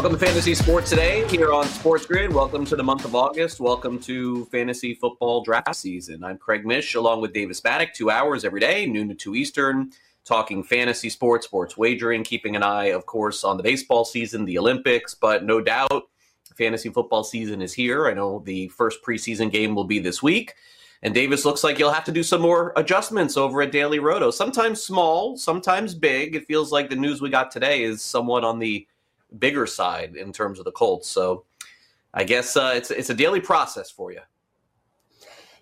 Welcome to Fantasy Sports Today here on Sports Grid. Welcome to the month of August. Welcome to fantasy football draft season. I'm Craig Mish along with Davis Mattek, two hours every day, noon to 2 Eastern, talking fantasy sports, sports wagering, keeping an eye, of course, on the baseball season, the Olympics, but no doubt fantasy football season is here. I know the first preseason game will be this week. And Davis looks like you'll have to do some more adjustments over at Daily Roto. Sometimes small, sometimes big. It feels like the news we got today is somewhat on the bigger side in terms of the Colts. So I guess uh, it's it's a daily process for you.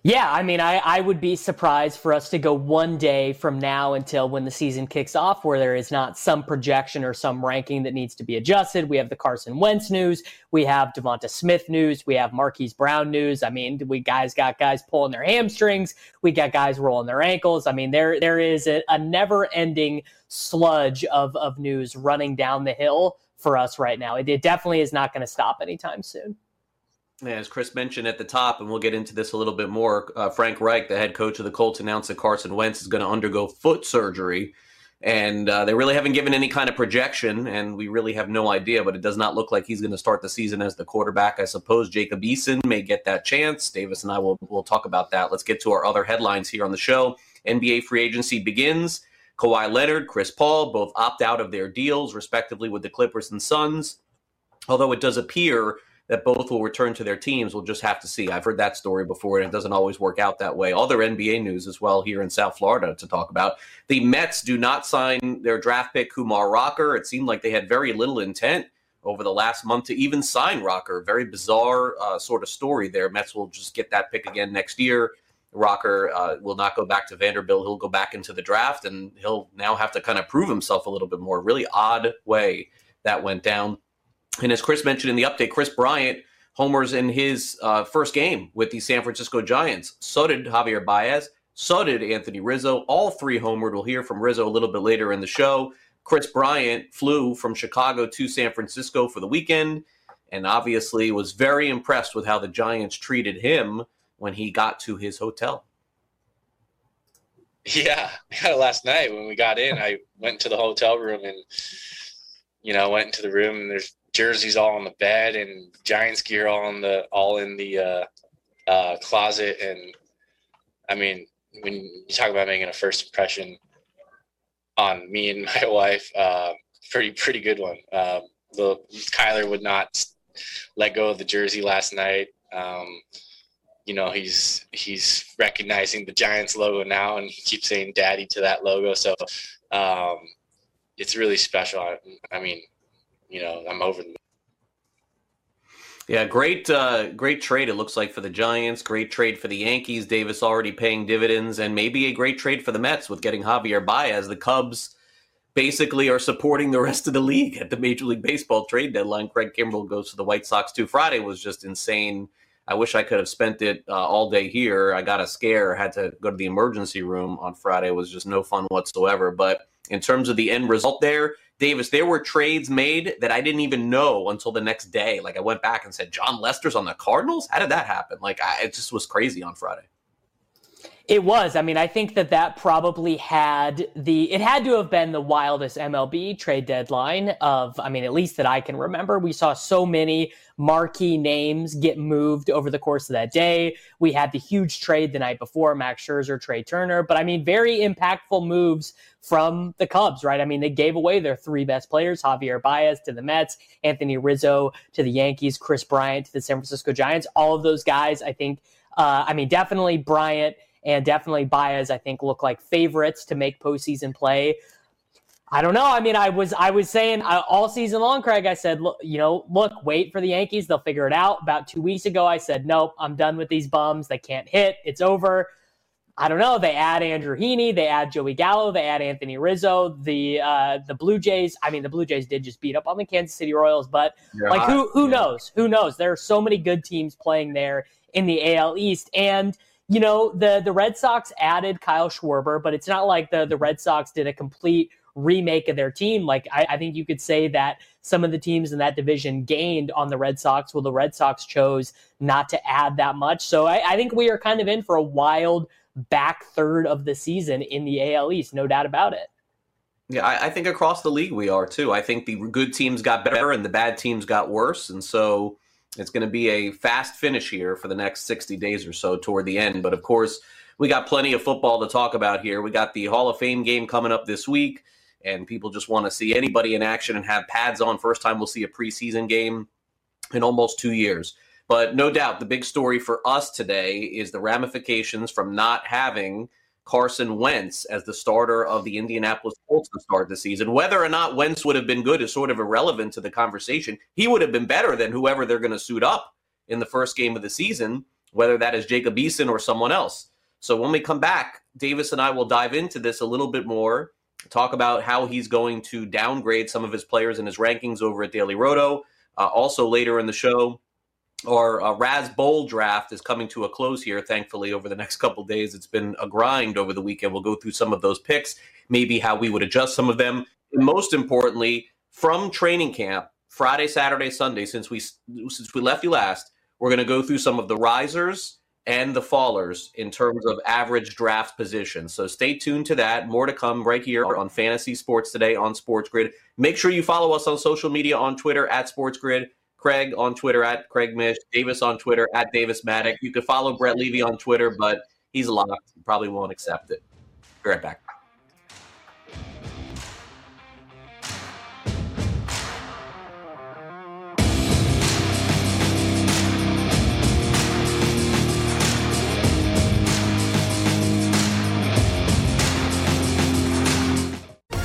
Yeah, I mean, I, I would be surprised for us to go one day from now until when the season kicks off where there is not some projection or some ranking that needs to be adjusted. We have the Carson Wentz news. We have Devonta Smith news. We have Marquise Brown news. I mean, we guys got guys pulling their hamstrings. We got guys rolling their ankles. I mean, there there is a, a never ending sludge of, of news running down the hill for us right now. It, it definitely is not going to stop anytime soon. As Chris mentioned at the top, and we'll get into this a little bit more, uh, Frank Reich, the head coach of the Colts, announced that Carson Wentz is going to undergo foot surgery. And uh, they really haven't given any kind of projection, and we really have no idea, but it does not look like he's going to start the season as the quarterback. I suppose Jacob Eason may get that chance. Davis and I will will talk about that. Let's get to our other headlines here on the show. NBA free agency begins. Kawhi Leonard, Chris Paul both opt out of their deals, respectively, with the Clippers and Suns. Although it does appear that both will return to their teams. We'll just have to see. I've heard that story before, and it doesn't always work out that way. Other NBA news as well here in South Florida to talk about. The Mets do not sign their draft pick, Kumar Rocker. It seemed like they had very little intent over the last month to even sign Rocker. Very bizarre uh, sort of story there. Mets will just get that pick again next year. Rocker uh, will not go back to Vanderbilt. He'll go back into the draft, and he'll now have to kind of prove himself a little bit more. Really odd way that went down. And as Chris mentioned in the update, Kris Bryant homers in his uh, first game with the San Francisco Giants. So did Javier Baez. So did Anthony Rizzo. All three homered. We'll hear from Rizzo a little bit later in the show. Kris Bryant flew from Chicago to San Francisco for the weekend and obviously was very impressed with how the Giants treated him when he got to his hotel. Yeah, last night when we got in, I went to the hotel room and you know went into the room and there's jerseys all on the bed and Giants gear all in the all in the uh, uh, closet. And I mean, when you talk about making a first impression on me and my wife, uh, pretty pretty good one. Um, the Kyler would not let go of the jersey last night. Um, you know he's he's recognizing the Giants logo now, and he keeps saying "Daddy" to that logo. So um, it's really special. I, I mean, you know, I'm over the yeah, great, uh, great trade. It looks like for the Giants. Great trade for the Yankees. Davis already paying dividends, and maybe a great trade for the Mets with getting Javier Baez. The Cubs basically are supporting the rest of the league at the Major League Baseball trade deadline. Craig Kimbrel goes to the White Sox too. Friday was just insane. I wish I could have spent it uh, all day here. I got a scare, had to go to the emergency room on Friday. It was just no fun whatsoever. But in terms of the end result there, Davis, there were trades made that I didn't even know until the next day. Like I went back and said, Jon Lester's on the Cardinals. How did that happen? Like I, it just was crazy on Friday. It was. I mean, I think that that probably had the, it had to have been the wildest MLB trade deadline of, I mean, at least that I can remember. We saw so many marquee names get moved over the course of that day. We had the huge trade the night before, Max Scherzer, Trea Turner, but I mean, very impactful moves from the Cubs, right? I mean, they gave away their three best players, Javier Baez to the Mets, Anthony Rizzo to the Yankees, Kris Bryant to the San Francisco Giants. All of those guys, I think, uh, I mean, definitely Bryant and definitely Baez, I think, look like favorites to make postseason play. I don't know. I mean, I was I was saying uh, all season long, Craig. I said, look, you know, look, wait for the Yankees; they'll figure it out. About two weeks ago, I said, nope, I'm done with these bums. They can't hit. It's over. I don't know. They add Andrew Heaney, they add Joey Gallo, they add Anthony Rizzo. The uh, the Blue Jays. I mean, the Blue Jays did just beat up on the Kansas City Royals, but You're like, who who yeah. knows? Who knows? There are so many good teams playing there in the AL East, and you know, the the Red Sox added Kyle Schwarber, but it's not like the the Red Sox did a complete remake of their team. Like I, I, think you could say that some of the teams in that division gained on the Red Sox, while the Red Sox chose not to add that much. So I, I think we are kind of in for a wild back third of the season in the AL East, no doubt about it. Yeah, I, I think across the league we are too. I think the good teams got better and the bad teams got worse, and so it's going to be a fast finish here for the next 60 days or so toward the end. But of course, we got plenty of football to talk about here. We got the Hall of Fame game coming up this week, and people just want to see anybody in action and have pads on. First time we'll see a preseason game in almost two years. But no doubt, the big story for us today is the ramifications from not having Carson Wentz as the starter of the Indianapolis Colts to start the season. Whether or not Wentz would have been good is sort of irrelevant to the conversation. He would have been better than whoever they're going to suit up in the first game of the season, whether that is Jacob Eason or someone else. So when we come back, Davis and I will dive into this a little bit more, talk about how he's going to downgrade some of his players in his rankings over at Daily Roto. Uh, also, later in the show, our uh, Raz Bowl draft is coming to a close here, thankfully, over the next couple days. It's been a grind over the weekend. We'll go through some of those picks, maybe how we would adjust some of them. And most importantly, from training camp, Friday, Saturday, Sunday, since we since we left you last, we're going to go through some of the risers and the fallers in terms of average draft position. So stay tuned to that. More to come right here on Fantasy Sports Today on Sports Grid. Make sure you follow us on social media on Twitter at Sports Grid Craig on Twitter at Craig Mish, Davis on Twitter at Davis Mattek. You can follow Brett Levy on Twitter, but he's locked. Probably won't accept it. Be right back.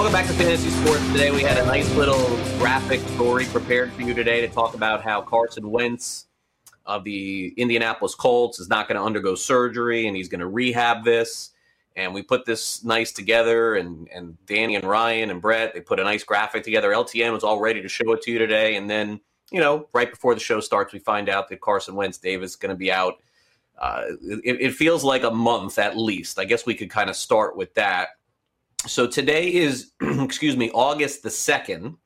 Welcome back to Fantasy Sports. Today we had a nice little graphic story prepared for you today to talk about how Carson Wentz of the Indianapolis Colts is not going to undergo surgery and he's going to rehab this. And we put this nice together, and, and Danny and Ryan and Brett, they put a nice graphic together. LTN was all ready to show it to you today. And then, you know, right before the show starts, we find out that Carson Wentz Davis is going to be out. Uh, it, it feels like a month at least. I guess we could kind of start with that so today is excuse me august the 2nd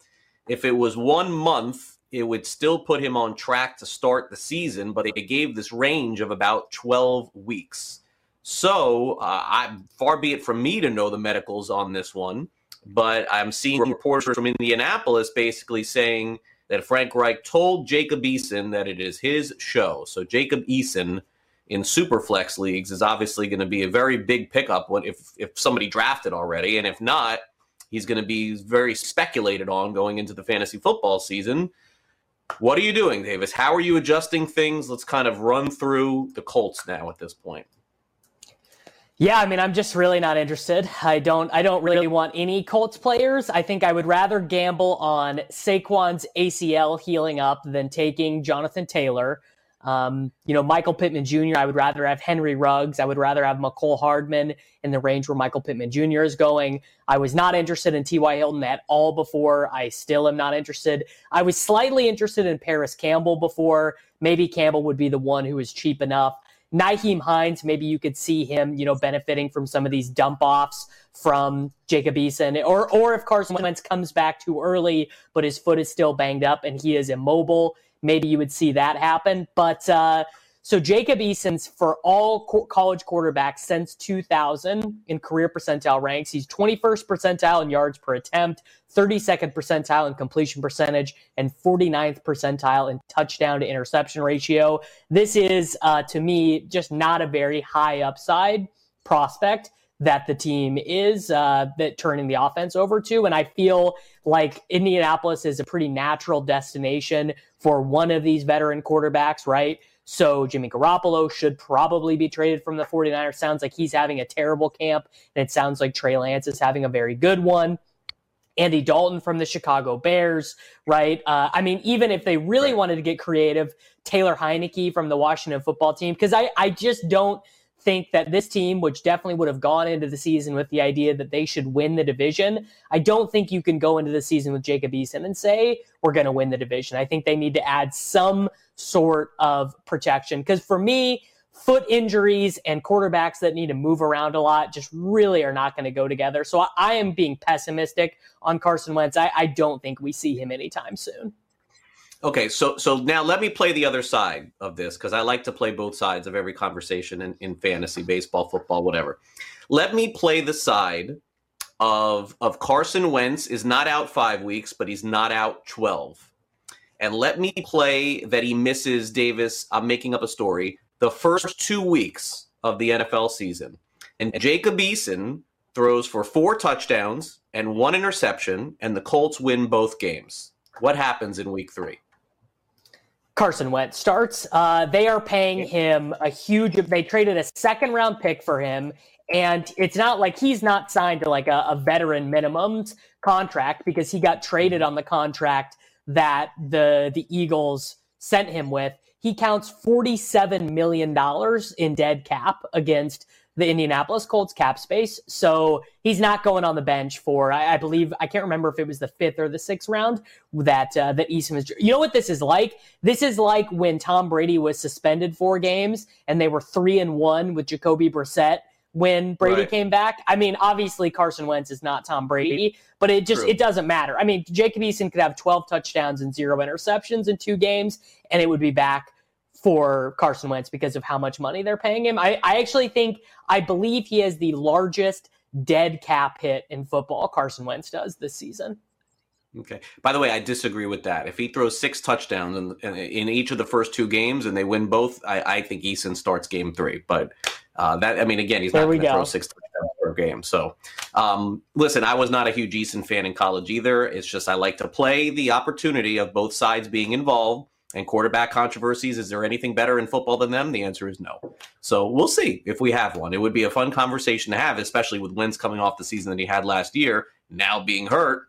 if it was one month it would still put him on track to start the season but they gave this range of about 12 weeks. So uh, I, far be it from me to know the medicals on this one but i'm seeing reports from indianapolis basically saying that frank reich told jacob eason that it is his show. So jacob eason in super flex leagues is obviously going to be a very big pickup when if if somebody drafted already and if not he's going to be very speculated on going into the fantasy football season what are you doing davis how are you adjusting things let's kind of run through the colts now at this point yeah, I mean, I'm just really not interested. I don't I don't really want any Colts players. I think I would rather gamble on Saquon's ACL healing up than taking Jonathan Taylor. Um, you know, Michael Pittman Jr., I would rather have Henry Ruggs. I would rather have Mecole Hardman in the range where Michael Pittman Jr. is going. I was not interested in T.Y. Hilton at all before. I still am not interested. I was slightly interested in Parris Campbell before. Maybe Campbell would be the one who is cheap enough. Nyheim Hines, maybe you could see him, you know, benefiting from some of these dump offs from Jacob Eason, or or if Carson Wentz comes back too early, but his foot is still banged up and he is immobile, maybe you would see that happen. But uh, so Jacob Eason's for all co- college quarterbacks since 2000 in career percentile ranks, he's 21st percentile in yards per attempt, 32nd percentile in completion percentage, and 49th percentile in touchdown to interception ratio. This is, uh, to me, just not a very high upside prospect that the team is uh, that turning the offense over to. And I feel like Indianapolis is a pretty natural destination for one of these veteran quarterbacks, right? So Jimmy Garoppolo should probably be traded from the 49ers. Sounds like he's having a terrible camp, and it sounds like Trey Lance is having a very good one. Andy Dalton from the Chicago Bears, right? Uh, I mean, even if they really right. wanted to get creative, Taylor Heinicke from the Washington football team, because I, I just don't think that this team, which definitely would have gone into the season with the idea that they should win the division, I don't think you can go into the season with Jacob Eason and say, we're going to win the division. I think they need to add some sort of protection. Because for me, foot injuries and quarterbacks that need to move around a lot just really are not going to go together. So I, I, am being pessimistic on Carson Wentz. I, I don't think we see him anytime soon. Okay, so so now let me play the other side of this because I like to play both sides of every conversation in, in fantasy, baseball, football, whatever. Let me play the side of of Carson Wentz is not out five weeks, but he's not out twelve. And let me play that he misses Davis. I'm making up a story. The first two weeks of the NFL season, and Jacob Eason throws for four touchdowns and one interception, and the Colts win both games. What happens in week three? Carson Wentz starts. Uh, they are paying him a huge. They traded a second round pick for him, and it's not like he's not signed to like a, a veteran minimums contract because he got traded on the contract that the the Eagles sent him with. He counts forty seven million dollars in dead cap against the Indianapolis Colts cap space. So he's not going on the bench for, I, I believe, I can't remember if it was the fifth or the sixth round that uh, that Eason was. You know what this is like? This is like when Tom Brady was suspended four games and they were three and one with Jacoby Brissett when Brady Right. came back. I mean, obviously Carson Wentz is not Tom Brady, but it just True. it doesn't matter. I mean, Jacob Eason could have 12 touchdowns and zero interceptions in two games, and it would be back for Carson Wentz because of how much money they're paying him. I, I actually think I believe he has the largest dead cap hit in football. Carson Wentz does this season. Okay. By the way, I disagree with that. If he throws six touchdowns in, in each of the first two games and they win both, I, I think Eason starts game three. But uh, that, I mean, again, he's There not going to throw six touchdowns per game. So, um, listen, I was not a huge Eason fan in college either. It's just I like to play the opportunity of both sides being involved. And quarterback controversies, is there anything better in football than them? The answer is no. So we'll see if we have one. It would be a fun conversation to have, especially with Wentz coming off the season that he had last year, now being hurt.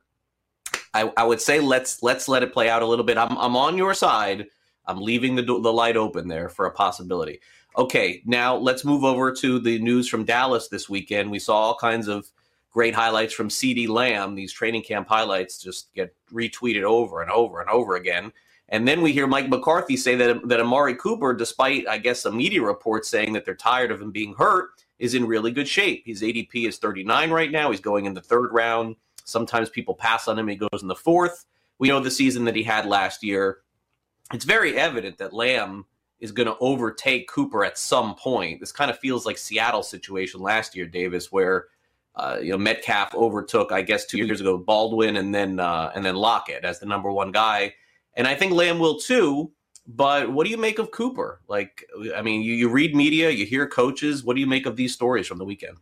I, I would say let's let's let it play out a little bit. I'm I'm on your side. I'm leaving the the light open there for a possibility. Okay, now let's move over to the news from Dallas this weekend. We saw all kinds of great highlights from CeeDee Lamb. These training camp highlights just get retweeted over and over and over again. And then we hear Mike McCarthy say that that Amari Cooper, despite I guess some media reports saying that they're tired of him being hurt, is in really good shape. His ADP is 39 right now. He's going in the third round. Sometimes people pass on him. He goes in the fourth. We know the season that he had last year. It's very evident that Lamb is going to overtake Cooper at some point. This kind of feels like Seattle situation last year, Davis, where uh, you know Metcalf overtook, I guess, two years ago Baldwin and then uh, and then Lockett as the number one guy. And I think Lamb will too. But what do you make of Cooper? Like, I mean, you, you read media, you hear coaches. What do you make of these stories from the weekend?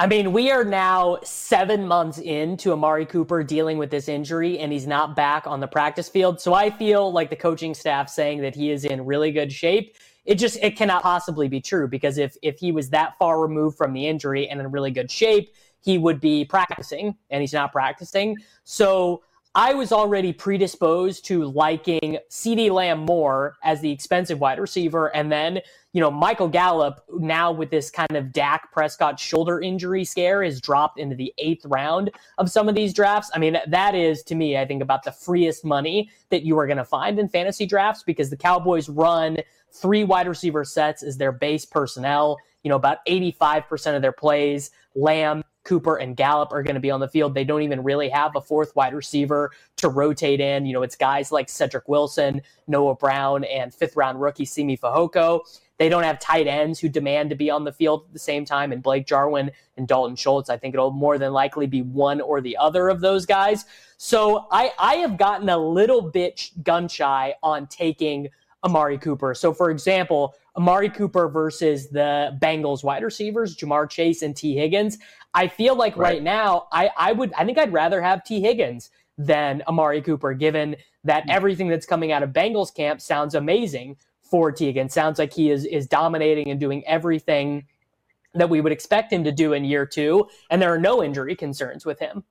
I mean, we are now seven months into Amari Cooper dealing with this injury, and he's not back on the practice field. So I feel like the coaching staff saying that he is in really good shape. It just it cannot possibly be true because if if he was that far removed from the injury and in really good shape, he would be practicing, and he's not practicing. So I was already predisposed to liking CeeDee Lamb more as the expensive wide receiver. And then, you know, Michael Gallup, now with this kind of Dak Prescott shoulder injury scare, is dropped into the eighth round of some of these drafts. I mean, that is to me, I think, about the freest money that you are going to find in fantasy drafts because the Cowboys run three wide receiver sets as their base personnel. You know, about 85% of their plays, Lamb, Cooper and Gallup are going to be on the field. They don't even really have a fourth wide receiver to rotate in. You know, it's guys like Cedric Wilson, Noah Brown, and fifth round rookie Simi Fehoko. They don't have tight ends who demand to be on the field at the same time. And Blake Jarwin and Dalton Schultz, I think it'll more than likely be one or the other of those guys. So I, I have gotten a little bit gun shy on taking Amari Cooper. So, for example, Amari Cooper versus the Bengals wide receivers, Ja'Marr Chase and Tee Higgins. I feel like right, Right. now, I, I would, I think I'd rather have Tee Higgins than Amari Cooper, given that hmm. everything that's coming out of Bengals camp sounds amazing for Tee Higgins. Sounds like he is is dominating and doing everything that we would expect him to do in year two, and there are no injury concerns with him.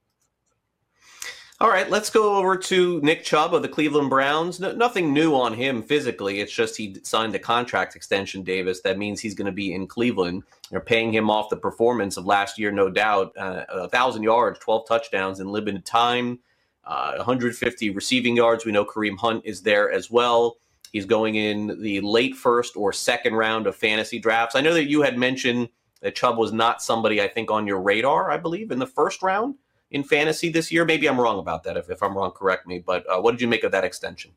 All right, let's go over to Nick Chubb of the Cleveland Browns. No, nothing new on him physically. It's just he signed a contract extension, Davis. That means he's going to be in Cleveland. They're paying him off the performance of last year, no doubt. Uh, a thousand yards, twelve touchdowns in limited time, uh, 150 receiving yards. We know Kareem Hunt is there as well. He's going in the late first or second round of fantasy drafts. I know that you had mentioned that Chubb was not somebody I think on your radar. I believe in the first round in fantasy this year. Maybe I'm wrong about that. If, if I'm wrong, correct me. But uh, what did you make of that extension?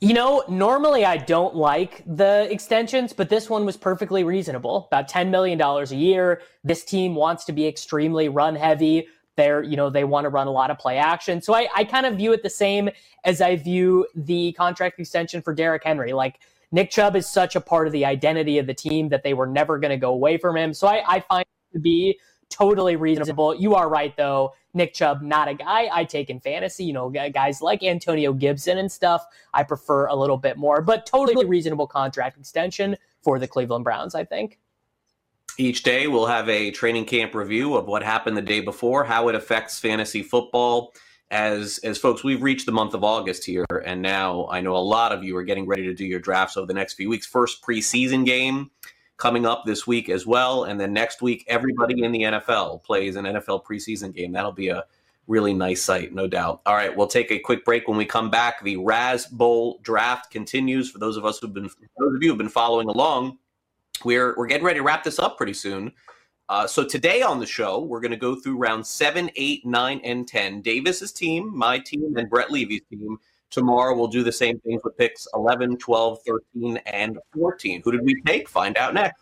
You know, normally I don't like the extensions, but this one was perfectly reasonable. About $10 million a year. This team wants to be extremely run heavy. They're, you know, they want to run a lot of play action. So I, I kind of view it the same as I view the contract extension for Derrick Henry. Like Nick Chubb is such a part of the identity of the team that they were never going to go away from him. So I, I find to be totally reasonable. You are right, though. Nick Chubb, not a guy I take in fantasy. You know, guys like Antonio Gibson and stuff, I prefer a little bit more, but totally reasonable contract extension for the Cleveland Browns, I think. Each day we'll have a training camp review of what happened the day before, how it affects fantasy football. As as folks, we've reached the month of August here, and now I know a lot of you are getting ready to do your drafts over the next few weeks. First preseason game coming up this week as well, and then next week everybody in the NFL plays an NFL preseason game. That'll be a really nice sight, no doubt. All right, we'll take a quick break. When we come back, the Raz Bowl draft continues. For those of us who've been, those of you who've been following along, we're we're getting ready to wrap this up pretty soon. Uh, so today on the show, we're going to go through round seven, eight, nine, and ten. Davis's team, my team, and Brett Levy's team. Tomorrow we'll do the same things with picks 11, 12, 13, and 14. Who did we take? Find out next.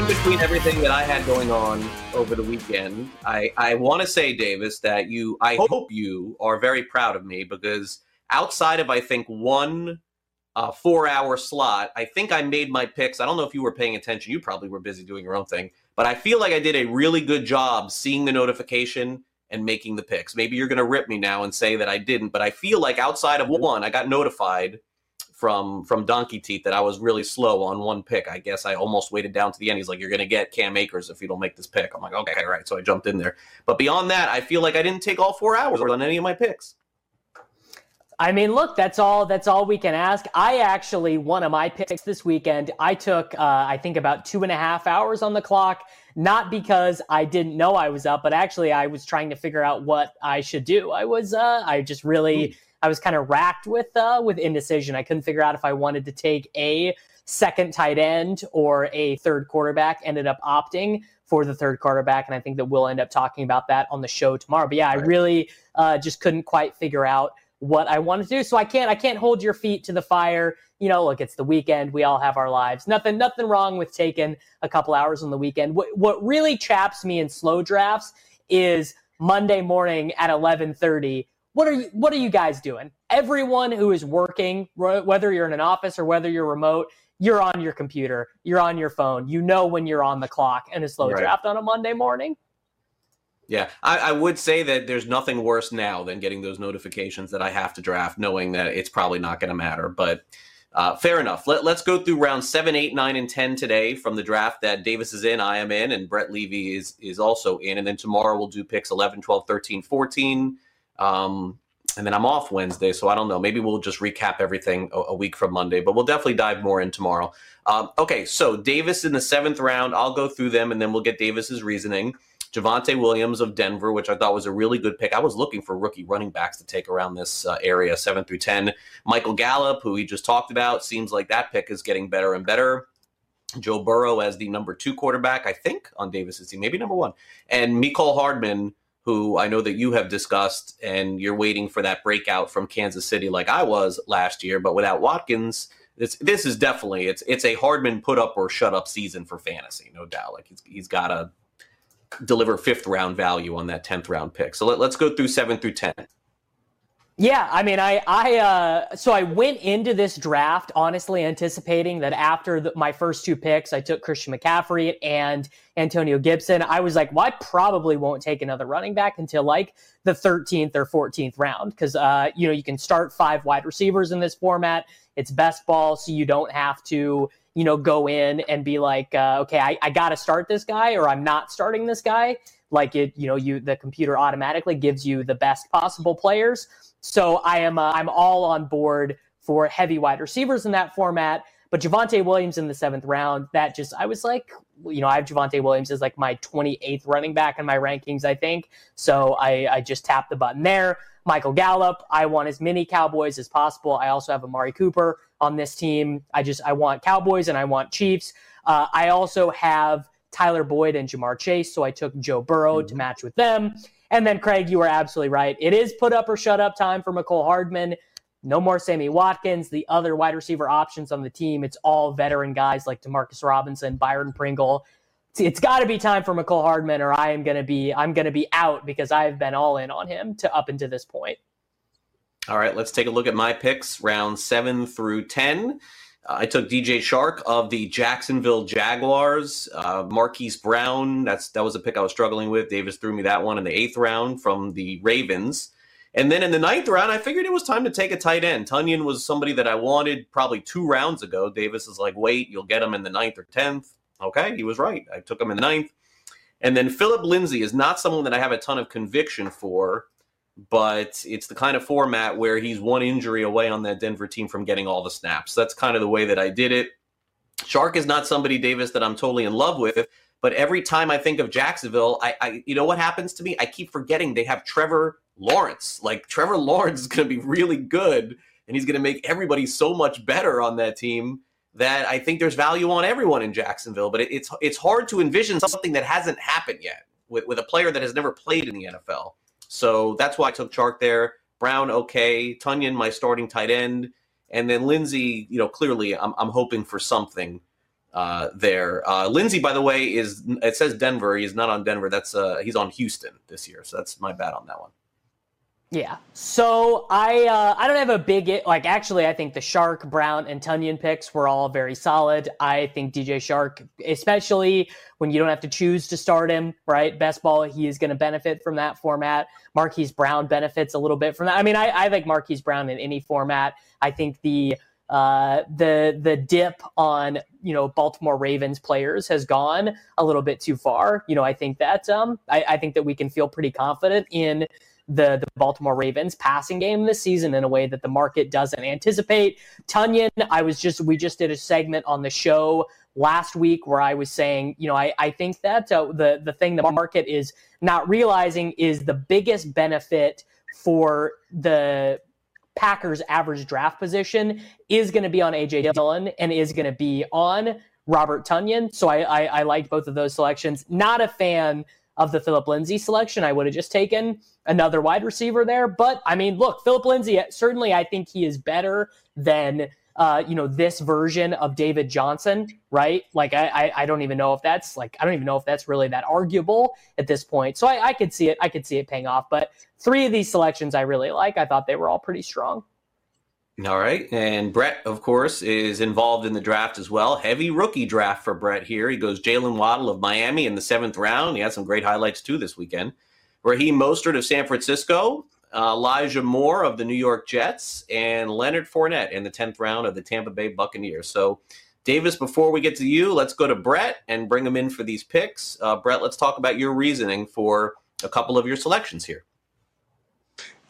In between everything that I had going on over the weekend, I, I want to say, Davis, that you, I hope you are very proud of me because outside of, I think, one uh, four hour slot, I think I made my picks. I don't know if you were paying attention. You probably were busy doing your own thing, but I feel like I did a really good job seeing the notification and making the picks. Maybe you're going to rip me now and say that I didn't, but I feel like outside of one, I got notified from from Donkey Teeth that I was really slow on one pick. I guess I almost waited down to the end. He's like, "You're going to get Cam Akers if you don't make this pick." I'm like, "Okay, right." So I jumped in there. But beyond that, I feel like I didn't take all four hours on any of my picks. I mean, look, that's all. That's all we can ask. I actually one of my picks this weekend. I took, uh, I think, about two and a half hours on the clock. Not because I didn't know I was up, but actually I was trying to figure out what I should do. I was, uh, I just really, I was kind of racked with, uh, with indecision. I couldn't figure out if I wanted to take a second tight end or a third quarterback. Ended up opting for the third quarterback, and I think that we'll end up talking about that on the show tomorrow. But yeah, I really uh, just couldn't quite figure out what I wanted to do. So I can't I can't hold your feet to the fire. You know, look, it's the weekend. We all have our lives. Nothing nothing wrong with taking a couple hours on the weekend. What what really chaps me in slow drafts is Monday morning at 11:30. What are you what are you guys doing? Everyone who is working, whether you're in an office or whether you're remote, you're on your computer, you're on your phone. You know when you're on the clock and a slow Right. draft on a Monday morning. Yeah, I, I would say that there's nothing worse now than getting those notifications that I have to draft, knowing that it's probably not going to matter. But uh, fair enough. Let, let's go through round seven, eight, nine, and ten today from the draft that Davis is in, I am in, and Brett Levy is is also in. And then tomorrow we'll do picks 11, 12, 13, 14. Um, and then I'm off Wednesday, so I don't know. Maybe we'll just recap everything a, a week from Monday, but we'll definitely dive more in tomorrow. Um, okay, so Davis in the seventh round. I'll go through them, and then we'll get Davis's reasoning. Javonte Williams of Denver, which I thought was a really good pick. I was looking for rookie running backs to take around this uh, area, seven through ten. Michael Gallup, who he just talked about, seems like that pick is getting better and better. Joe Burrow as the number two quarterback, I think, on Davis's team, maybe number one, and Mecole Hardman, who I know that you have discussed, and you're waiting for that breakout from Kansas City, like I was last year. But without Watkins, this this is definitely it's it's a Hardman put up or shut up season for fantasy, no doubt. Like he's he's got to deliver fifth round value on that tenth round pick. So let, let's go through seven through ten. Yeah, I mean, I, I, uh, so I went into this draft honestly anticipating that after the, my first two picks, I took Christian McCaffrey and Antonio Gibson. I was like, well, I probably won't take another running back until like the 13th or 14th round because, uh, you know, you can start five wide receivers in this format. It's best ball, so you don't have to, you know, go in and be like, uh, okay, I, I got to start this guy or I'm not starting this guy. Like it, you know, you the computer automatically gives you the best possible players. So I am uh, I'm all on board for heavy wide receivers in that format. But Javonte Williams in the seventh round, that just I was like, you know, I have Javonte Williams as like my 28th running back in my rankings, I think. So I, I just tapped the button there. Michael Gallup, I want as many Cowboys as possible. I also have Amari Cooper on this team. I just I want Cowboys and I want Chiefs. Uh, I also have Tyler Boyd and Ja'Marr Chase, so I took Joe Burrow mm-hmm. to match with them. And then, Craig, you are absolutely right. It is put up or shut up time for Mecole Hardman. No more Sammy Watkins. The other wide receiver options on the team, it's all veteran guys like Demarcus Robinson, Byron Pringle. it's, it's got to be time for Mecole Hardman, or I am going to be I'm going to be out because I've been all in on him to up until this point. All right, let's take a look at my picks, round seven through ten. I took DJ Chark of the Jacksonville Jaguars. Uh, Marquise Brown, that's that was a pick I was struggling with. Davis threw me that one in the eighth round from the Ravens. And then in the ninth round, I figured it was time to take a tight end. Tonyan was somebody that I wanted probably two rounds ago. Davis is like, wait, you'll get him in the ninth or tenth. Okay, he was right. I took him in the ninth. And then Phillip Lindsay is not someone that I have a ton of conviction for but it's the kind of format where he's one injury away on that Denver team from getting all the snaps. That's kind of the way that I did it. Chark is not somebody, Davis, that I'm totally in love with. But every time I think of Jacksonville, I, I you know what happens to me? I keep forgetting they have Trevor Lawrence. Like Trevor Lawrence is going to be really good, and he's going to make everybody so much better on that team that I think there's value on everyone in Jacksonville. But it, it's it's hard to envision something that hasn't happened yet with, with a player that has never played in the NFL. So that's why I took Chark there. Brown, okay. Tonyan, my starting tight end. And then Lindsay, you know, clearly I'm, I'm hoping for something uh, there. Uh, Lindsay, by the way, is it says Denver. He's not on Denver. That's uh, he's on Houston this year. So that's my bad on that one. Yeah. So I uh, I don't have a big like actually I think the Chark, Brown, and Tonyan picks were all very solid. I think DJ Chark, especially when you don't have to choose to start him, right? Best ball, he is going to benefit from that format. Marquise Brown benefits a little bit from that. I mean, I, I like Marquise Brown in any format. I think the uh, the the dip on you know Baltimore Ravens players has gone a little bit too far. You know, I think that um, I, I think that we can feel pretty confident in the, the Baltimore Ravens passing game this season in a way that the market doesn't anticipate. Tonyan, I was just, we just did a segment on the show last week where I was saying, you know, I, I think that uh, the, the thing the market is not realizing is the biggest benefit for the Packers average draft position is going to be on AJ Dillon and is going to be on Robert Tonyan. So I, I, I liked both of those selections. Not a fan of the Phillip Lindsay selection. I would have just taken another wide receiver there. But I mean, look, Phillip Lindsay, certainly I think he is better than uh, you know, this version of David Johnson, right? Like, I, I, I, don't even know if that's like, I don't even know if that's really that arguable at this point. So I, I could see it, I could see it paying off. But three of these selections I really like. I thought they were all pretty strong. All right. And Brett, of course, is involved in the draft as well. Heavy rookie draft for Brett here. He goes Jaylen Waddle of Miami in the seventh round. He had some great highlights too this weekend. Raheem Mostert of San Francisco, uh, Elijah Moore of the New York Jets, and Leonard Fournette in the 10th round of the Tampa Bay Buccaneers. So, Davis, before we get to you, let's go to Brett and bring him in for these picks. Uh, Brett, let's talk about your reasoning for a couple of your selections here.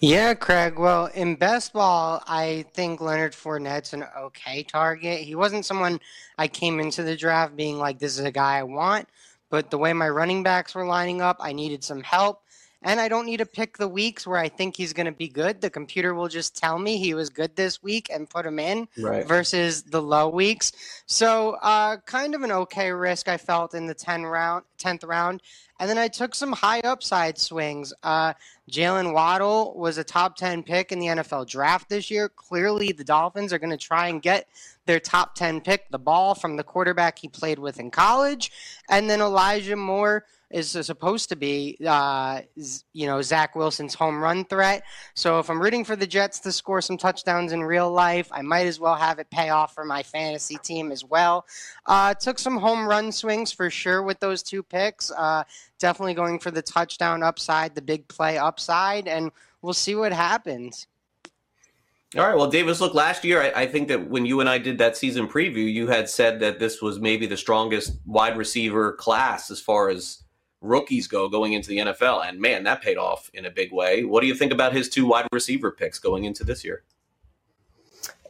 Yeah, Craig. Well, in best ball, I think Leonard Fournette's an okay target. He wasn't someone I came into the draft being like, this is a guy I want. But the way my running backs were lining up, I needed some help. And I don't need to pick the weeks where I think he's going to be good. The computer will just tell me he was good this week and put him in Right. versus the low weeks. So, uh, kind of an okay risk I felt in the 10 round, 10th round. And then I took some high upside swings. Uh, Jaylen Waddle was a top 10 pick in the NFL draft this year. Clearly, the Dolphins are going to try and get their top 10 pick, the ball from the quarterback he played with in college. And then Elijah Moore is supposed to be, uh, you know, Zach Wilson's home run threat. So if I'm rooting for the Jets to score some touchdowns in real life, I might as well have it pay off for my fantasy team as well. Uh, took some home run swings for sure with those two picks. Uh, definitely going for the touchdown upside, the big play upside, and we'll see what happens. All right. Well, Davis, look, last year, I, I think that when you and I did that season preview, you had said that this was maybe the strongest wide receiver class as far as rookies go going into the NFL. And man, that paid off in a big way. What do you think about his two wide receiver picks going into this year?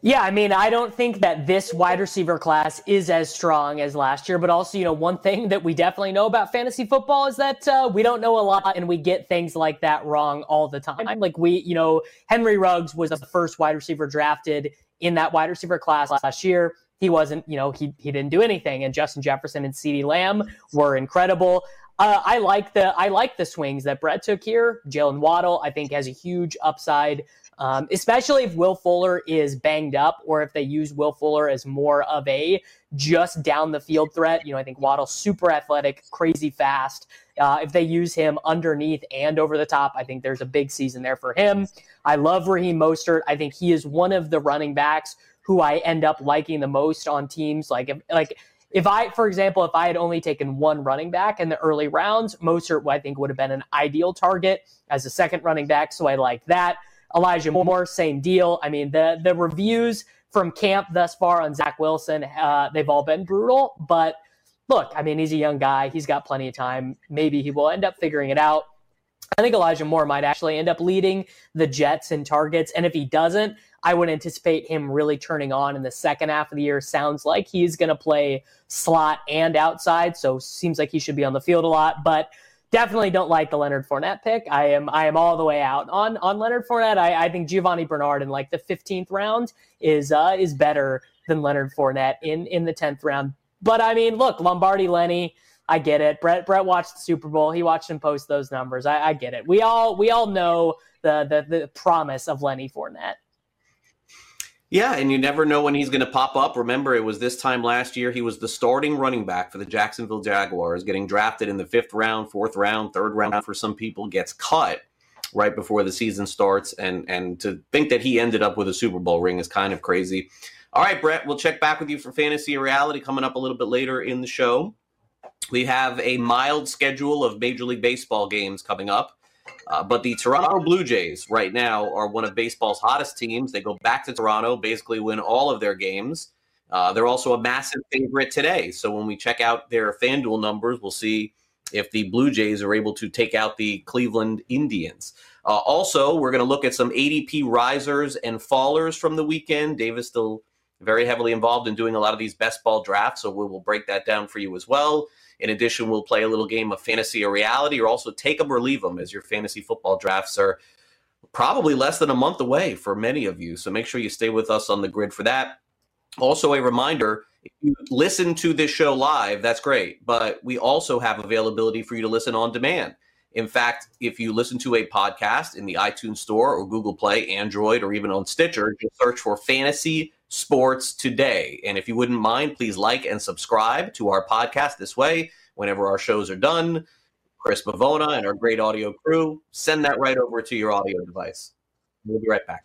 Yeah, I mean, I don't think that this wide receiver class is as strong as last year, but also, you know, one thing that we definitely know about fantasy football is that uh, we don't know a lot and we get things like that wrong all the time. Like, we, you know, Henry Ruggs was the first wide receiver drafted in that wide receiver class last year. He wasn't, you know, he, he didn't do anything. And Justin Jefferson and CeeDee Lamb were incredible. Uh, I like the I like the swings that Brett took here. Jaylen Waddle, I think, has a huge upside um, especially if Will Fuller is banged up or if they use Will Fuller as more of a just down the field threat. You know, I think Waddle's super athletic, crazy fast. Uh, if they use him underneath and over the top, I think there's a big season there for him. I love Raheem Mostert. I think he is one of the running backs who I end up liking the most on teams. Like, if, like, if I, for example, if I had only taken one running back in the early rounds, Mostert, I think, would have been an ideal target as a second running back. So I like that. Elijah Moore, same deal. I mean, the the reviews from camp thus far on Zach Wilson, uh, they've all been brutal. But look, I mean, he's a young guy. He's got plenty of time. Maybe he will end up figuring it out. I think Elijah Moore might actually end up leading the Jets in targets. And if he doesn't, I would anticipate him really turning on in the second half of the year. Sounds like he's going to play slot and outside. So seems like he should be on the field a lot. But definitely don't like the Leonard Fournette pick. I am I am all the way out on on Leonard Fournette. I, I think Giovani Bernard in like the 15th round is uh, is better than Leonard Fournette in in the 10th round. But I mean, look, Lombardi Lenny. I get it. Brett Brett watched the Super Bowl. He watched him post those numbers. I, I get it. We all we all know the the the promise of Lenny Fournette. Yeah, and you never know when he's going to pop up. Remember, it was this time last year. He was the starting running back for the Jacksonville Jaguars, getting drafted in the fifth round, fourth round, third round for some people, gets cut right before the season starts. And and to think that he ended up with a Super Bowl ring is kind of crazy. All right, Brett, we'll check back with you for fantasy reality coming up a little bit later in the show. We have a mild schedule of Major League Baseball games coming up. Uh, but the Toronto Blue Jays right now are one of baseball's hottest teams. They go back to Toronto, basically win all of their games. Uh, they're also a massive favorite today. So when we check out their FanDuel numbers, we'll see if the Blue Jays are able to take out the Cleveland Indians. Uh, also, we're going to look at some ADP risers and fallers from the weekend. Davis still very heavily involved in doing a lot of these best ball drafts, so we will break that down for you as well. In addition, we'll play a little game of fantasy or reality, or also take them or leave them as your fantasy football drafts are probably less than a month away for many of you. So make sure you stay with us on the grid for that. Also, a reminder if you listen to this show live, that's great, but we also have availability for you to listen on demand. In fact, if you listen to a podcast in the iTunes Store or Google Play, Android, or even on Stitcher, just search for Fantasy Sports Today. And if you wouldn't mind, please like and subscribe to our podcast this way. Whenever our shows are done, Chris Bavona and our great audio crew send that right over to your audio device. We'll be right back.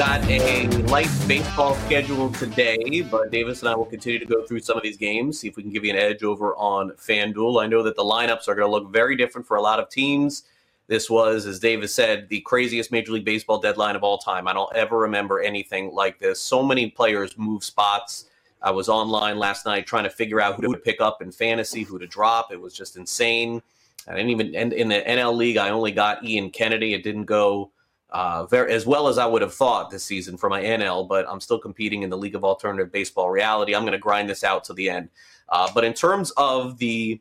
Got a light baseball schedule today, but Davis and I will continue to go through some of these games, see if we can give you an edge over on FanDuel. I know that the lineups are going to look very different for a lot of teams. This was, as Davis said, the craziest Major League Baseball deadline of all time. I don't ever remember anything like this. So many players move spots. I was online last night trying to figure out who to pick up in fantasy, who to drop. It was just insane. I didn't even, and in the NL League, I only got Ian Kennedy. It didn't go uh, very as well as I would have thought this season for my NL, but I'm still competing in the League of Alternative Baseball reality. I'm going to grind this out to the end. Uh, but in terms of the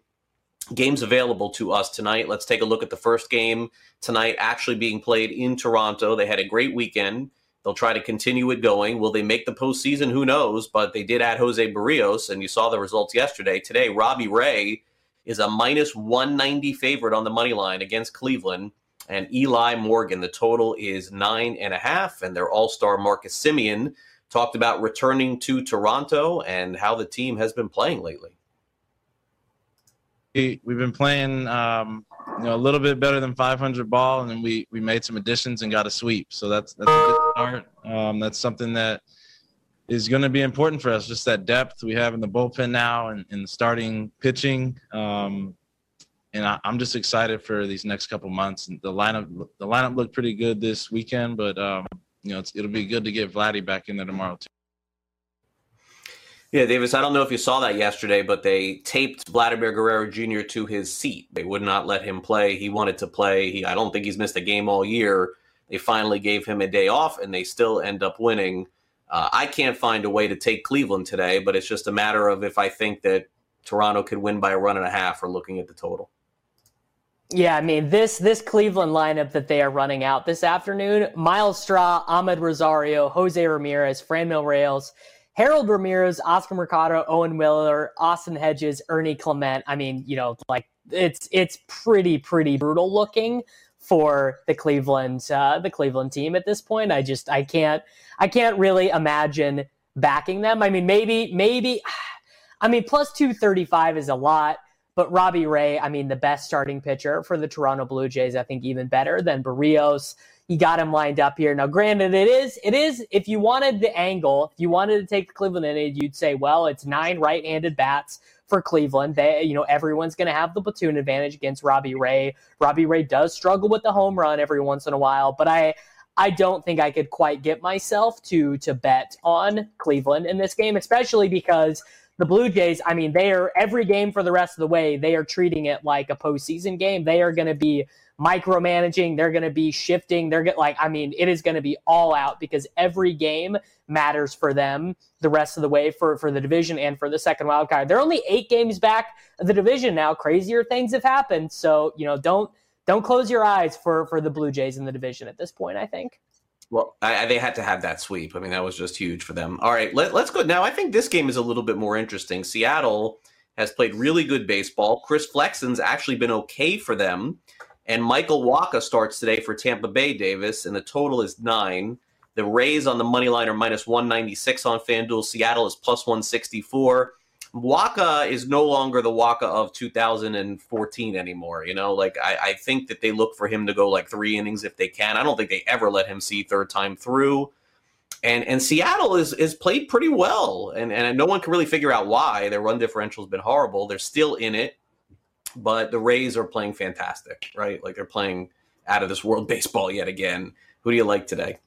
games available to us tonight, let's take a look at the first game tonight, actually being played in Toronto. They had a great weekend. They'll try to continue it going. Will they make the postseason? Who knows? But they did add Jose Berrios, and you saw the results yesterday. Today, Robbie Ray is a minus 190 favorite on the money line against Cleveland and Eli Morgan. The total is nine and a half, and their all star Marcus Semien talked about returning to Toronto and how the team has been playing lately. We, we've been playing um, you know, a little bit better than 500 ball, and then we, we made some additions and got a sweep. So that's, that's a good start. Um, that's something that is going to be important for us, just that depth we have in the bullpen now and the starting pitching. Um, and I, am just excited for these next couple months. And the lineup, the lineup looked pretty good this weekend, but um, you know, it'll be good to get Vladdy back in there tomorrow too. Yeah, Davis, I don't know if you saw that yesterday, but they taped Vladimir Guerrero Jr. to his seat. They would not let him play. He wanted to play. He, I don't think he's missed a game all year. They finally gave him a day off, and they still end up winning. Uh, I can't find a way to take Cleveland today, but it's just a matter of if I think that Toronto could win by a run and a half or looking at the total. Yeah, I mean this this Cleveland lineup that they are running out this afternoon: Myles Straw, Amed Rosario, Jose Ramirez, Franmil Reyes, Harold Ramirez, Oscar Mercado, Owen Miller, Austin Hedges, Ernie Clement. I mean, you know, like it's it's pretty pretty brutal looking for the Cleveland uh, the Cleveland team at this point. I just I can't I can't really imagine backing them. I mean, maybe maybe I mean plus two thirty five is a lot. But Robbie Ray, I mean, the best starting pitcher for the Toronto Blue Jays, I think even better than Berrios. You got him lined up here. Now, granted, it is, it is, if you wanted the angle, if you wanted to take the Cleveland in, you'd say, well, it's nine right-handed bats for Cleveland. They, you know, everyone's going to have the platoon advantage against Robbie Ray. Robbie Ray does struggle with the home run every once in a while, but I, I don't think I could quite get myself to to bet on Cleveland in this game, especially because the Blue Jays, I mean, they are every game for the rest of the way, they are treating it like a postseason game. They are going to be micromanaging, they're going to be shifting, they're going like, I mean, it is going to be all out because every game matters for them the rest of the way for, for the division and for the second wild card. They're only eight games back of the division now. Crazier things have happened. So, you know, don't don't close your eyes for for the Blue Jays in the division at this point, I think. Well, I, they had to have that sweep. I mean, that was just huge for them. All right, let, let's go. Now, I think this game is a little bit more interesting. Seattle has played really good baseball. Chris Flexen's actually been okay for them. And Michael Wacha starts today for Tampa Bay Davis, and the total is nine. The Rays on the money line are minus 196 on FanDuel. Seattle is plus 164. Wacha is no longer the Wacha of 2014 anymore. You know, like I, I, think that they look for him to go like three innings if they can. I don't think they ever let him see third time through. And and Seattle is is played pretty well, and and no one can really figure out why. Their run differential has been horrible. They're still in it, but the Rays are playing fantastic, right? Like they're playing out of this world baseball yet again. Who do you like today?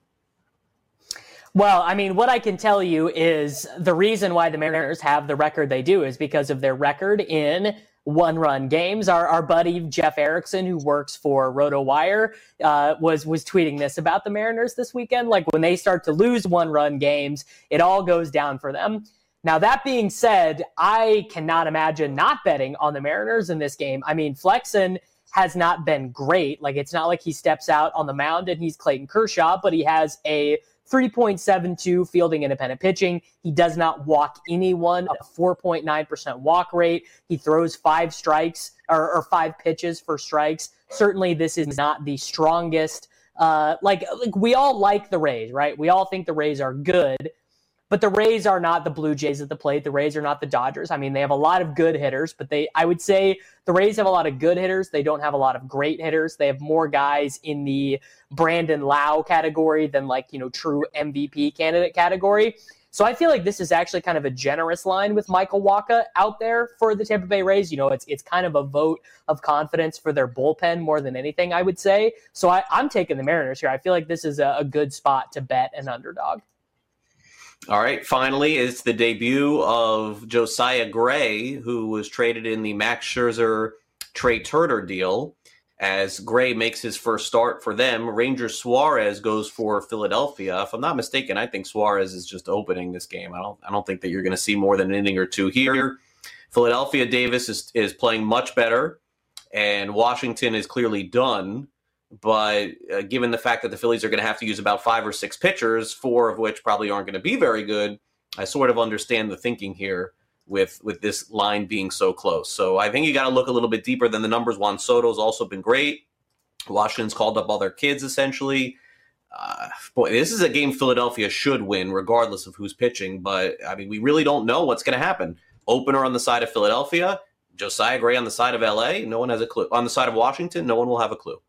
Well, I mean, what I can tell you is the reason why the Mariners have the record they do is because of their record in one run games. Our, our buddy Jeff Erickson, who works for RotoWire, uh, was was tweeting this about the Mariners this weekend. Like when they start to lose one run games, it all goes down for them. Now that being said, I cannot imagine not betting on the Mariners in this game. I mean, Flexen has not been great. Like it's not like he steps out on the mound and he's Clayton Kershaw, but he has a 3.72 fielding independent pitching. He does not walk anyone, a 4.9% walk rate. He throws five strikes or, or five pitches for strikes. Certainly, this is not the strongest. Uh, like, like we all like the Rays, right? We all think the Rays are good. But the Rays are not the Blue Jays at the plate. The Rays are not the Dodgers. I mean, they have a lot of good hitters, but they I would say the Rays have a lot of good hitters. They don't have a lot of great hitters. They have more guys in the Brandon Lowe category than like, you know, true MVP candidate category. So I feel like this is actually kind of a generous line with Michael Wacha out there for the Tampa Bay Rays. You know, it's it's kind of a vote of confidence for their bullpen more than anything, I would say. So I, am taking the Mariners here. I feel like this is a, a good spot to bet an underdog. All right, finally, it's the debut of Josiah Gray, who was traded in the Max Scherzer Trea Turner deal. As Gray makes his first start for them, Ranger Suarez goes for Philadelphia. If I'm not mistaken, I think Suarez is just opening this game. I don't, I don't think that you're going to see more than an inning or two here. Philadelphia Davis is is playing much better, and Washington is clearly done. But uh, given the fact that the Phillies are going to have to use about five or six pitchers, four of which probably aren't going to be very good, I sort of understand the thinking here with with this line being so close. So I think you got to look a little bit deeper than the numbers. Juan Soto's also been great. Washington's called up all their kids essentially. Uh, boy, this is a game Philadelphia should win, regardless of who's pitching. But I mean, we really don't know what's going to happen. Opener on the side of Philadelphia, Josiah Gray on the side of LA. No one has a clue. On the side of Washington, no one will have a clue.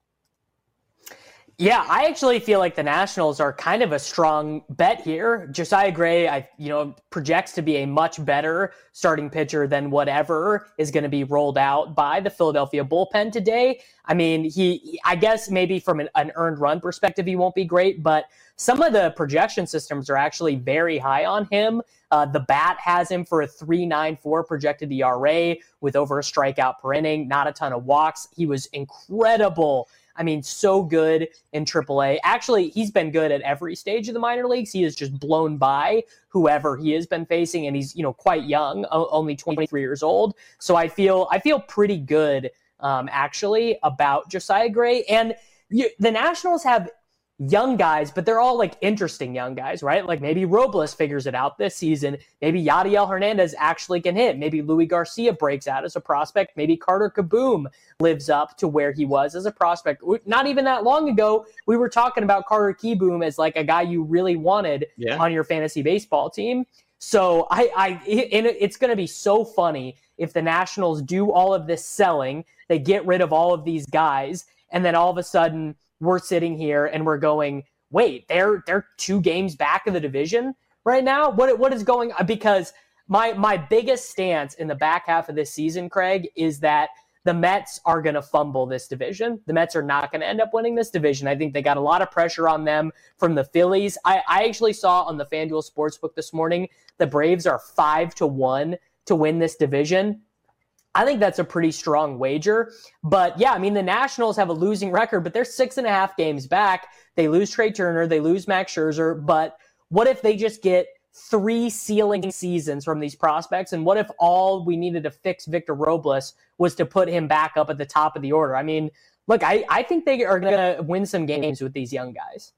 Yeah, I actually feel like the Nationals are kind of a strong bet here. Josiah Gray, I you know, projects to be a much better starting pitcher than whatever is going to be rolled out by the Philadelphia bullpen today. I mean, he I guess maybe from an, an earned run perspective he won't be great, but some of the projection systems are actually very high on him. Uh, the bat has him for a 3.94 projected ERA with over a strikeout per inning, not a ton of walks. He was incredible I mean, so good in AAA. Actually, he's been good at every stage of the minor leagues. He has just blown by whoever he has been facing, and he's you know quite young, only 23 years old. So I feel I feel pretty good um, actually about Josiah Gray and. You, the Nationals have young guys, but they're all like interesting young guys, right? Like maybe Robles figures it out this season. Maybe Yadiel Hernandez actually can hit. Maybe Luis Garcia breaks out as a prospect. Maybe Carter Kieboom lives up to where he was as a prospect. Not even that long ago, we were talking about Carter Kieboom as like a guy you really wanted yeah. on your fantasy baseball team. So I, I, it's going to be so funny if the Nationals do all of this selling, they get rid of all of these guys, and then all of a sudden we're sitting here and we're going, wait, they're they're two games back of the division right now. What what is going on? Because my my biggest stance in the back half of this season, Craig, is that the Mets are going to fumble this division. The Mets are not going to end up winning this division. I think they got a lot of pressure on them from the Phillies. I, I actually saw on the FanDuel Sportsbook this morning the Braves are five to one to win this division. I think that's a pretty strong wager. But yeah, I mean, the Nationals have a losing record, but they're six and a half games back. They lose Trea Turner, they lose Max Scherzer. But what if they just get three ceiling seasons from these prospects? And what if all we needed to fix Victor Robles was to put him back up at the top of the order? I mean, look, I, I think they are going to win some games with these young guys.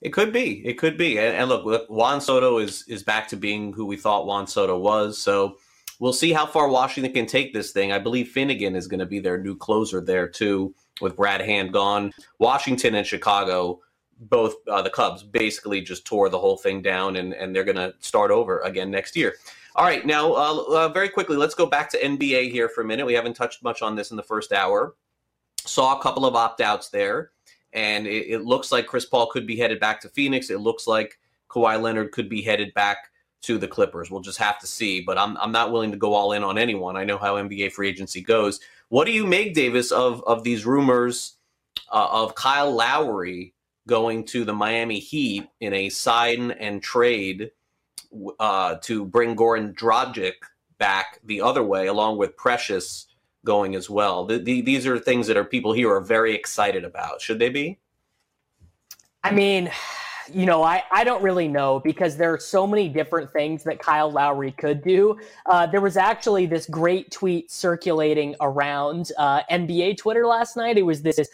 It could be. It could be. And, and look, look, Juan Soto is is back to being who we thought Juan Soto was. So we'll see how far Washington can take this thing. I believe Finnegan is going to be their new closer there too, with Brad Hand gone. Washington and Chicago, both uh, the Cubs, basically just tore the whole thing down, and and they're going to start over again next year. All right, now uh, uh, very quickly, let's go back to NBA here for a minute. We haven't touched much on this in the first hour. Saw a couple of opt outs there, and it, it looks like Chris Paul could be headed back to Phoenix. It looks like Kawhi Leonard could be headed back to the Clippers. We'll just have to see, but I'm I'm not willing to go all in on anyone. I know how NBA free agency goes. What do you make, Davis, of of these rumors uh, of Kyle Lowry going to the Miami Heat in a sign and trade uh, to bring Goran Dragic back the other way, along with Precious going as well. The, the, these are things that are people here are very excited about. Should they be? I mean, you know, I, I don't really know because there are so many different things that Kyle Lowry could do. Uh, there was actually this great tweet circulating around uh, NBA Twitter last night. It was this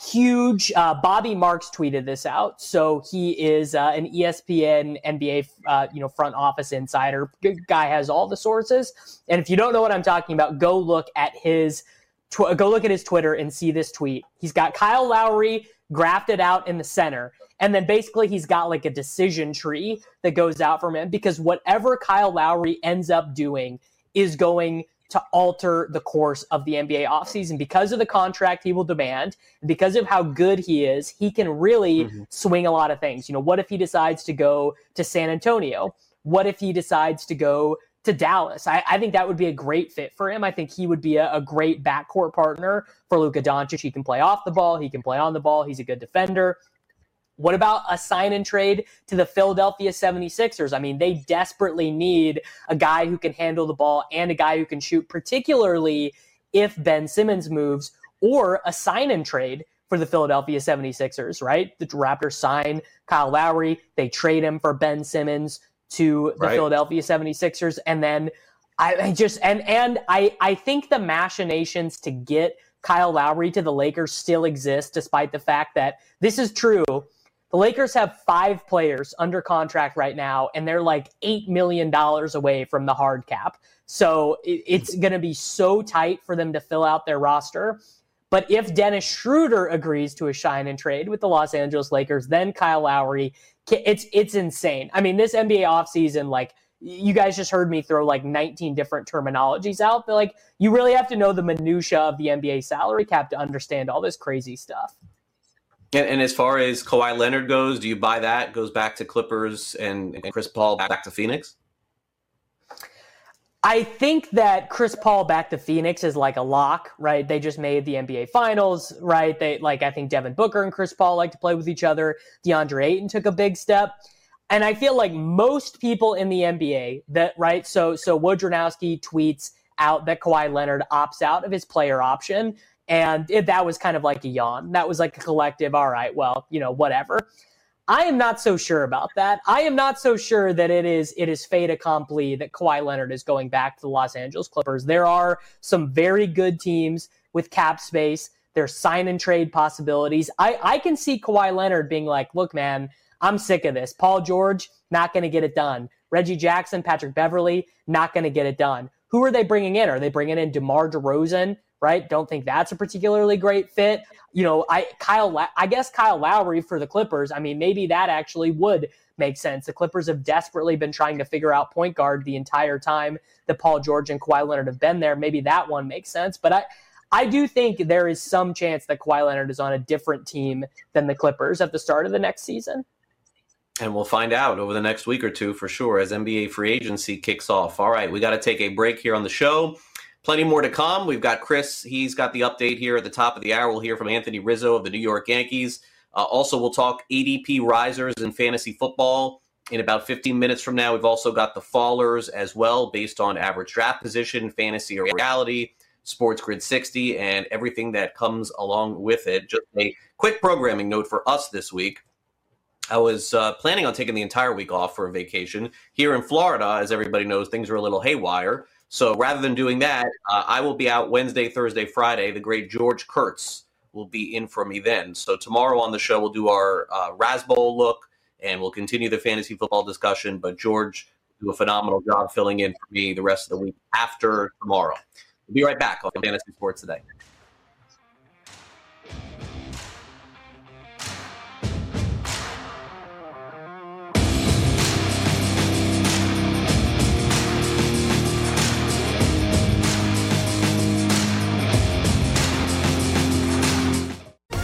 huge. Uh, Bobby Marks tweeted this out. So he is uh, an ESPN NBA, uh, you know, front office insider. Good guy has all the sources. And if you don't know what I'm talking about, go look at his tw- go look at his Twitter and see this tweet. He's got Kyle Lowry grafted out in the center. And then basically he's got like a decision tree that goes out from him because whatever Kyle Lowry ends up doing is going to alter the course of the NBA offseason because of the contract he will demand, because of how good he is, he can really mm-hmm. swing a lot of things. You know, what if he decides to go to San Antonio? What if he decides to go to Dallas? I, I think that would be a great fit for him. I think he would be a, a great backcourt partner for Luka Doncic. He can play off the ball, he can play on the ball, he's a good defender. What about a sign and trade to the Philadelphia 76ers? I mean, they desperately need a guy who can handle the ball and a guy who can shoot, particularly if Ben Simmons moves, or a sign and trade for the Philadelphia 76ers, right? The Raptors sign Kyle Lowry, they trade him for Ben Simmons to the right. Philadelphia 76ers and then I, I just and and I I think the machinations to get Kyle Lowry to the Lakers still exist despite the fact that this is true the Lakers have five players under contract right now, and they're like $8 million away from the hard cap. So it's mm-hmm. going to be so tight for them to fill out their roster. But if Dennis Schroeder agrees to a shine and trade with the Los Angeles Lakers, then Kyle Lowry, it's it's insane. I mean, this NBA offseason, like you guys just heard me throw like 19 different terminologies out. But like you really have to know the minutia of the NBA salary cap to understand all this crazy stuff. And, and, as far as Kawhi Leonard goes, do you buy that? Goes back to Clippers and, and Chris Paul back to Phoenix? I think that Chris Paul back to Phoenix is like a lock, right? They just made the NBA Finals, right? They like I think Devin Booker and Chris Paul like to play with each other. DeAndre Ayton took a big step. And I feel like most people in the NBA that right, so so Wojnarowski tweets out that Kawhi Leonard opts out of his player option. And it, that was kind of like a yawn. That was like a collective, all right, well, you know, whatever. I am not so sure about that. I am not so sure that it is it is fait accompli that Kawhi Leonard is going back to the Los Angeles Clippers. There are some very good teams with cap space. There's sign and trade possibilities. I, I can see Kawhi Leonard being like, look, man, I'm sick of this. Paul George, not going to get it done. Reggie Jackson, Patrick Beverley, not going to get it done. Who are they bringing in? Are they bringing in DeMar DeRozan? Right? Don't think that's a particularly great fit. You know, I Kyle, I guess Kyle Lowry for the Clippers. I mean, maybe that actually would make sense. The Clippers have desperately been trying to figure out point guard the entire time that Paul George and Kawhi Leonard have been there. Maybe that one makes sense, but I. I do think there is some chance that Kawhi Leonard is on a different team than the Clippers at the start of the next season. And we'll find out over the next week or two for sure as NBA free agency kicks off. All right, we got to take a break here on the show. Plenty more to come. We've got Chris. He's got the update here at the top of the hour. We'll hear from Anthony Rizzo of the New York Yankees. Uh, also, we'll talk ADP risers in fantasy football in about 15 minutes from now. We've also got the fallers as well, based on average draft position, fantasy or reality, Sports Grid 60, and everything that comes along with it. Just a quick programming note for us this week. I was uh, planning on taking the entire week off for a vacation. Here in Florida, as everybody knows, things are a little haywire. So rather than doing that, uh, I will be out Wednesday, Thursday, Friday. The great George Kurtz will be in for me then. So tomorrow on the show, we'll do our uh, Raz Bowl look and we'll continue the fantasy football discussion. But George will do a phenomenal job filling in for me the rest of the week after tomorrow. We'll be right back on Fantasy Sports Today.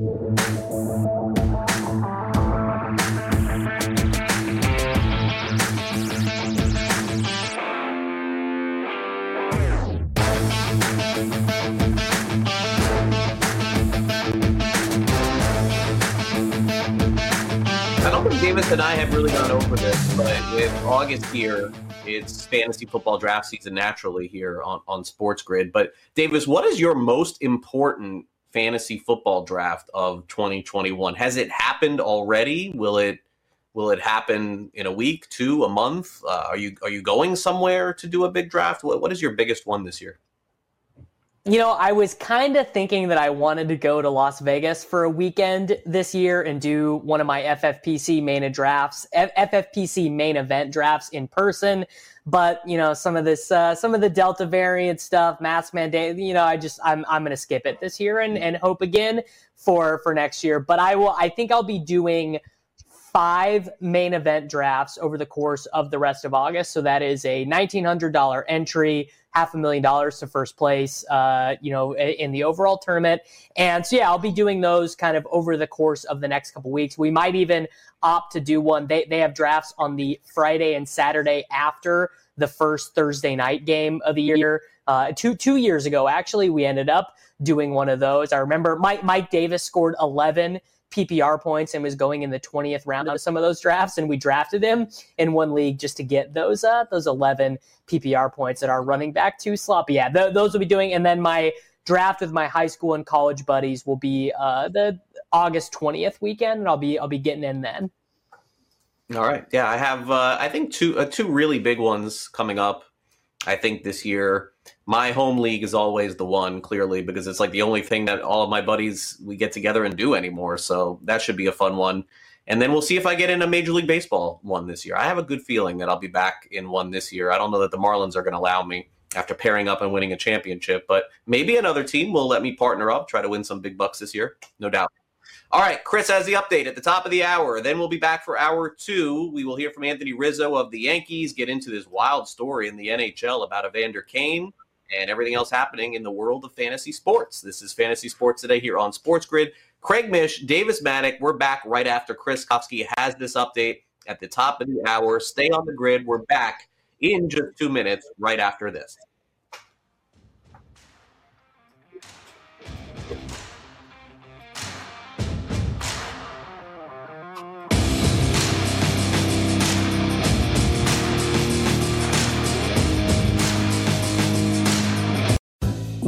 Davis and I have really gone over this, but with August here, it's fantasy football draft season naturally here on, on Sports Grid. But Davis, what is your most important fantasy football draft of 2021? Has it happened already? Will it will it happen in a week, two, a month? Uh, are you are you going somewhere to do a big draft? What, what is your biggest one this year? You know, I was kind of thinking that I wanted to go to Las Vegas for a weekend this year and do one of my FFPC main drafts, FFPC main event drafts in person. But you know, some of this, uh, some of the Delta variant stuff, mask mandate. You know, I just I'm I'm going to skip it this year and and hope again for for next year. But I will. I think I'll be doing five main event drafts over the course of the rest of August. So that is a $1,900 entry, half a million dollars to first place, uh, you know, in the overall tournament. And so, yeah, I'll be doing those kind of over the course of the next couple weeks. We might even opt to do one. They, they have drafts on the Friday and Saturday after the first Thursday night game of the year. Uh, two, two years ago, actually, we ended up doing one of those. I remember Mike, Mike Davis scored 11 PPR points and was going in the 20th round of some of those drafts. And we drafted him in one league just to get those uh, those 11 PPR points that are running back too sloppy. Yeah, th- those will be doing. And then my draft with my high school and college buddies will be uh, the August 20th weekend, and I'll be I'll be getting in then. All right. Yeah, I have. Uh, I think two uh, two really big ones coming up. I think this year, my home league is always the one, clearly, because it's like the only thing that all of my buddies we get together and do anymore. So that should be a fun one. And then we'll see if I get in a Major League Baseball one this year. I have a good feeling that I'll be back in one this year. I don't know that the Marlins are going to allow me after pairing up and winning a championship, but maybe another team will let me partner up, try to win some big bucks this year. No doubt. All right, Chris has the update at the top of the hour. Then we'll be back for hour two. We will hear from Anthony Rizzo of the Yankees, get into this wild story in the NHL about Evander Kane and everything else happening in the world of fantasy sports. This is Fantasy Sports Today here on Sports Grid. Craig Mish, Davis Mattek, we're back right after Chris Kofsky has this update at the top of the hour. Stay on the grid. We're back in just two minutes right after this.